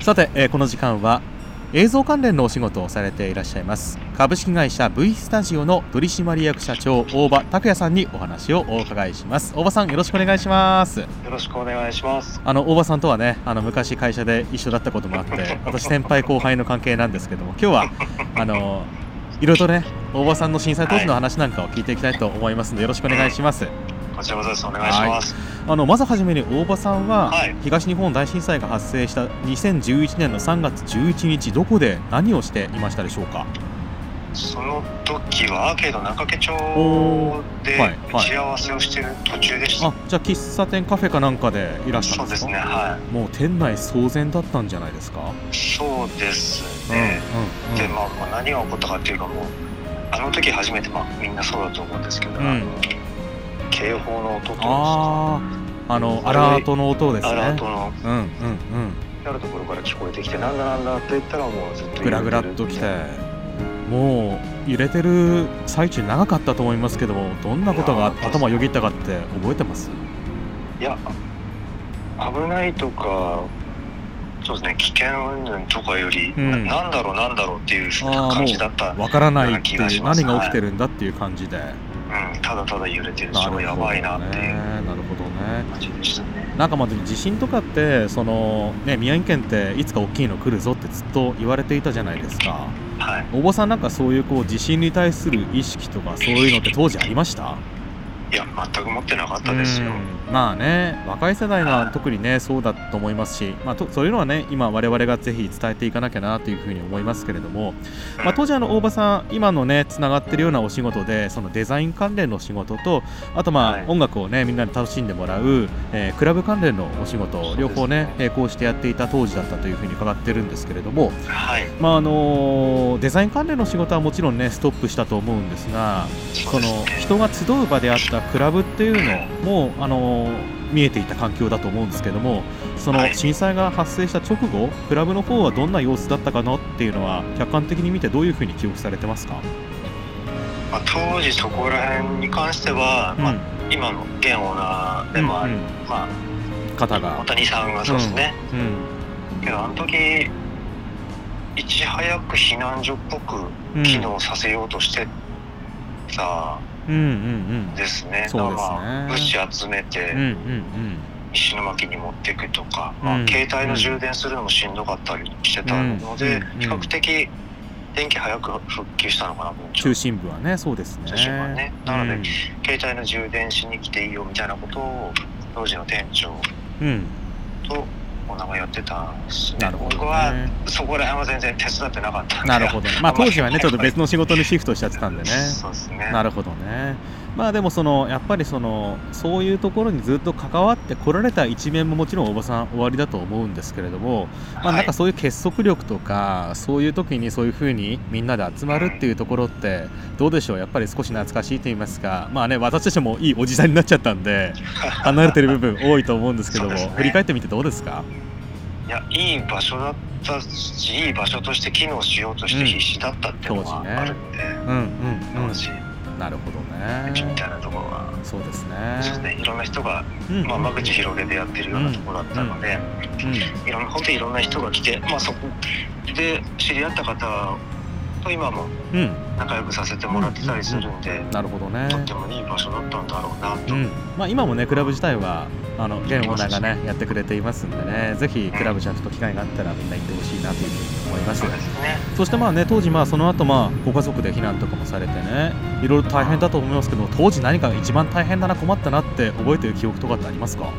さて、えー、この時間は映像関連のお仕事をされていらっしゃいます。株式会社 V スタジオの取締役社長大場拓也さんにお話をお伺いします。大場さんよろしくお願いします。よろしくお願いします。あの大場さんとはねあの昔会社で一緒だったこともあって 私先輩後輩の関係なんですけども今日はあのいろいろとね大場さんの震災当時の話なんかを聞いていきたいと思いますので、よろしくお願いします、こちらこそです。お願いします、あのまずはじめに大場さんは、はい、東日本大震災が発生した2011年の3月11日どこで何をしていましたでしょうか？その時はアーケード中家町で打ち合わせをしている途中でした、はいはい、あじゃあ喫茶店カフェかなんかでいらっしゃるんですか？そうですねはい。もう店内騒然だったんじゃないですか？そうですね、うんうんうん、でまあ、まあ、何が起こったかっていうかもうあの時初めて、まあ、みんなそうだと思うんですけど、うん。警報の音とああのアラートの音ですね。アラートの。うんうんうん。あるところから聞こえてきてなんだなんだって言ったらもうずっとグラグラっときてもう揺れてる最中長かったと思いますけどもどんなことが頭よぎったかって覚えてます？いや危ないとかそうですね危険云々とかより、うん、なんだろうなんだろうっていう感じだったわからないっていう何が起きてるんだっていう感じで、はいうん、ただただ揺れてるのやばいなっていう。なるほどね。なんかまあ地震とかってその、ね、宮城県っていつか大きいの来るぞってずっと言われていたじゃないですか、はい、お坊さんなんかそういうこう地震に対する意識とかそういうのって当時ありました？いや全く持ってなかったですよ。まあね若い世代が特にねそうだと思いますし、まあ、とそういうのはね今我々がぜひ伝えていかなきゃなというふうに思いますけれども、まあ、当時あの大場さん今のねつながってるようなお仕事でそのデザイン関連の仕事とあとまあ、音楽をねみんなに楽しんでもらう、えー、クラブ関連のお仕事両方ね並行してやっていた当時だったというふうに伺ってるんですけれども、はい。まああのデザイン関連の仕事はもちろんねストップしたと思うんですがその人が集う場であったクラブっていうのもあの見えていた環境だと思うんですけどもその震災が発生した直後、クラブの方はどんな様子だったかなっていうのは客観的に見てどういうふうに記憶されてますか、まあ、当時そこら辺に関しては、うん、まあ、今の現オーナーでもある、うんうん、まあ、方が。大谷さんがそうですね、うん。うん、けどあの時いち早く避難所っぽく機能させようとしてさ、ですね。そうですね。物資集めて、石巻に持っていくとか、まあ、携帯の充電するのもしんどかったりしてたので、比較的電気早く復旧したのかな中心部はねそうですね。中心部はね。なので、うん、携帯の充電しに来ていいよみたいなことを当時の店長とオーナーがやってたんですね、なるほど、ね、僕はそこら辺は全然手伝ってなかったなるほど、ね、まあ当時はねちょっと別の仕事にシフトしちゃってたんでね。そうですね。なるほどねまあでもそのやっぱりそのそういうところにずっと関わってこられた一面ももちろんおばさん終わりだと思うんですけれども、まあ、なんかそういう結束力とかそういう時にそういうふうにみんなで集まるっていうところってどうでしょう？やっぱり少し懐かしいと言いますか。まあね私たちもいいおじさんになっちゃったんで 離れてる部分多いと思うんですけども、ね、振り返ってみてどうですか？いやいい場所だったしいい場所として機能しようとして必死だったっていうのがあるんで、うん、うんうん。当時。なるほどね。みたいなところはそうですね。そうですね。いろんな人が、うん、まあ間口広げてやってるようなところだったので、うん、いろんな本当にいろんな人が来て、まあそこで知り合った方と今も仲良くさせてもらってたりするんで、なるほどね。とってもいい場所だったんだろうなと。まあ今もねクラブ自体はあの現オーナーがねやってくれていますんでねぜひクラブちゃんと機会があったらみんな行ってほしいなというふうに思います、ね、そしてまあね当時まあその後まあご家族で避難とかもされてねいろいろ大変だと思いますけど当時何か一番大変だな困ったなって覚えてる記憶とかってありますか？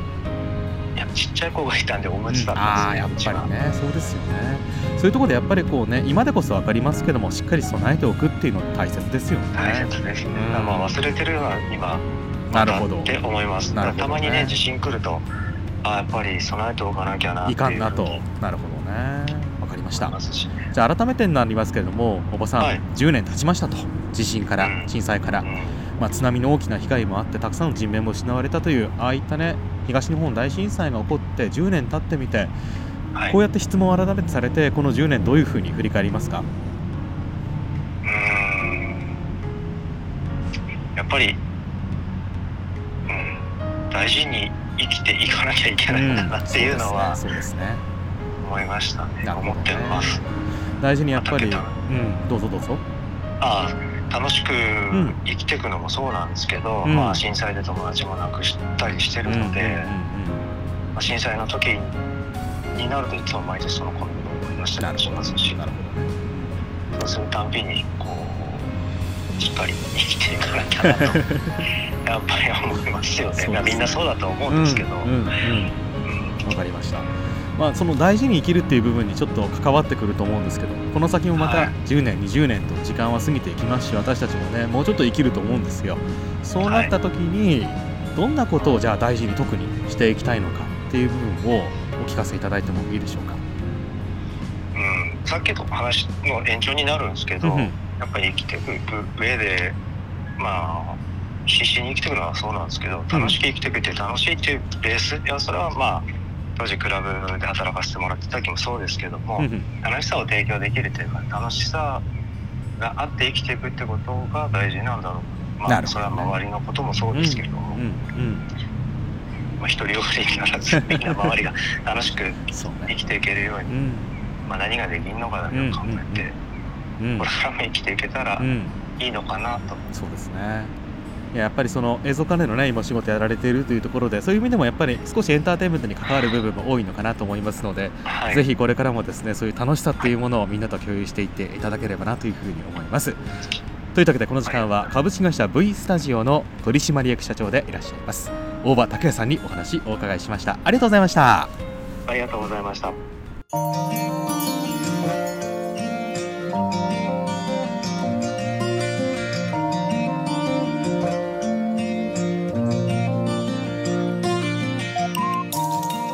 ちっちゃい子がいたんでおむつだったんです、うん、あやっぱり。ね。そうですよね。そういうところでやっぱりこうね今でこそ分かりますけどもしっかり備えておくっていうの大切ですよね。大切ですね、うん、まあ忘れてるのは今なるほど。って思いますたまにね地震来るとあやっぱり備えておかなきゃないかんなと。なるほどね。わかりました、じゃあ改めてになりますけれどもおばさん、はい、10年経ちましたと。地震から、うん、震災から、うん、まあ、津波の大きな被害もあってたくさんの人命も失われたというああいったね東日本大震災が起こって10年経ってみて、はい、こうやって質問を改めてされてこの10年どういうふうに振り返りますか？うん。やっぱり、うん、大事に生きていかなきゃいけないんだなっていうのは、そうですね思いましたね、ね、思ってます。大事にやっぱり、うん、どうぞどうぞ。ああ楽しく生きていくのもそうなんですけど、うん、まあ、震災で友達も亡くしたりしてるので、まあ、震災の時になるといつも毎日その子のことを思い出したりしますしそうするたんびにこうしっかり生きていかなきゃなと やっぱり思いますよね、ね、みんなそうだと思うんですけど。わ、うんうん。うん、かりましたまあ、その大事に生きるっていう部分にちょっと関わってくると思うんですけどこの先もまた10年、20年と時間は過ぎていきますし私たちもねもうちょっと生きると思うんですよ。そうなった時にどんなことをじゃあ大事に特にしていきたいのかっていう部分をお聞かせいただいてもいいでしょうか、うん、さっきの話の延長になるんですけど、やっぱり生きていく上でまあ必死に生きていくのはそうなんですけど楽しく生きていくって楽しいっていうベースいやそれはまあ当時クラブで働かせてもらってた時もそうですけども、楽しさを提供できるというか楽しさがあって生きていくってことが大事なんだろう。まあ、それは周りのこともそうですけども、一人よりにならずみんな周りが楽しく 生きていけるように、ね、まあ、何ができるのかだけを考えて、これからも生きていけたらいいのかなと。そうですねやっぱりその映像関連のね今仕事やられているというところでそういう意味でもやっぱり少しエンターテインメントに関わる部分も多いのかなと思いますので、はい、ぜひこれからもですねそういう楽しさっていうものをみんなと共有していっていただければなというふうに思います。というわけでこの時間は株式会社 V スタジオの取締役社長でいらっしゃいます。大場拓也さんにお話お伺いしました。ありがとうございました。ありがとうございました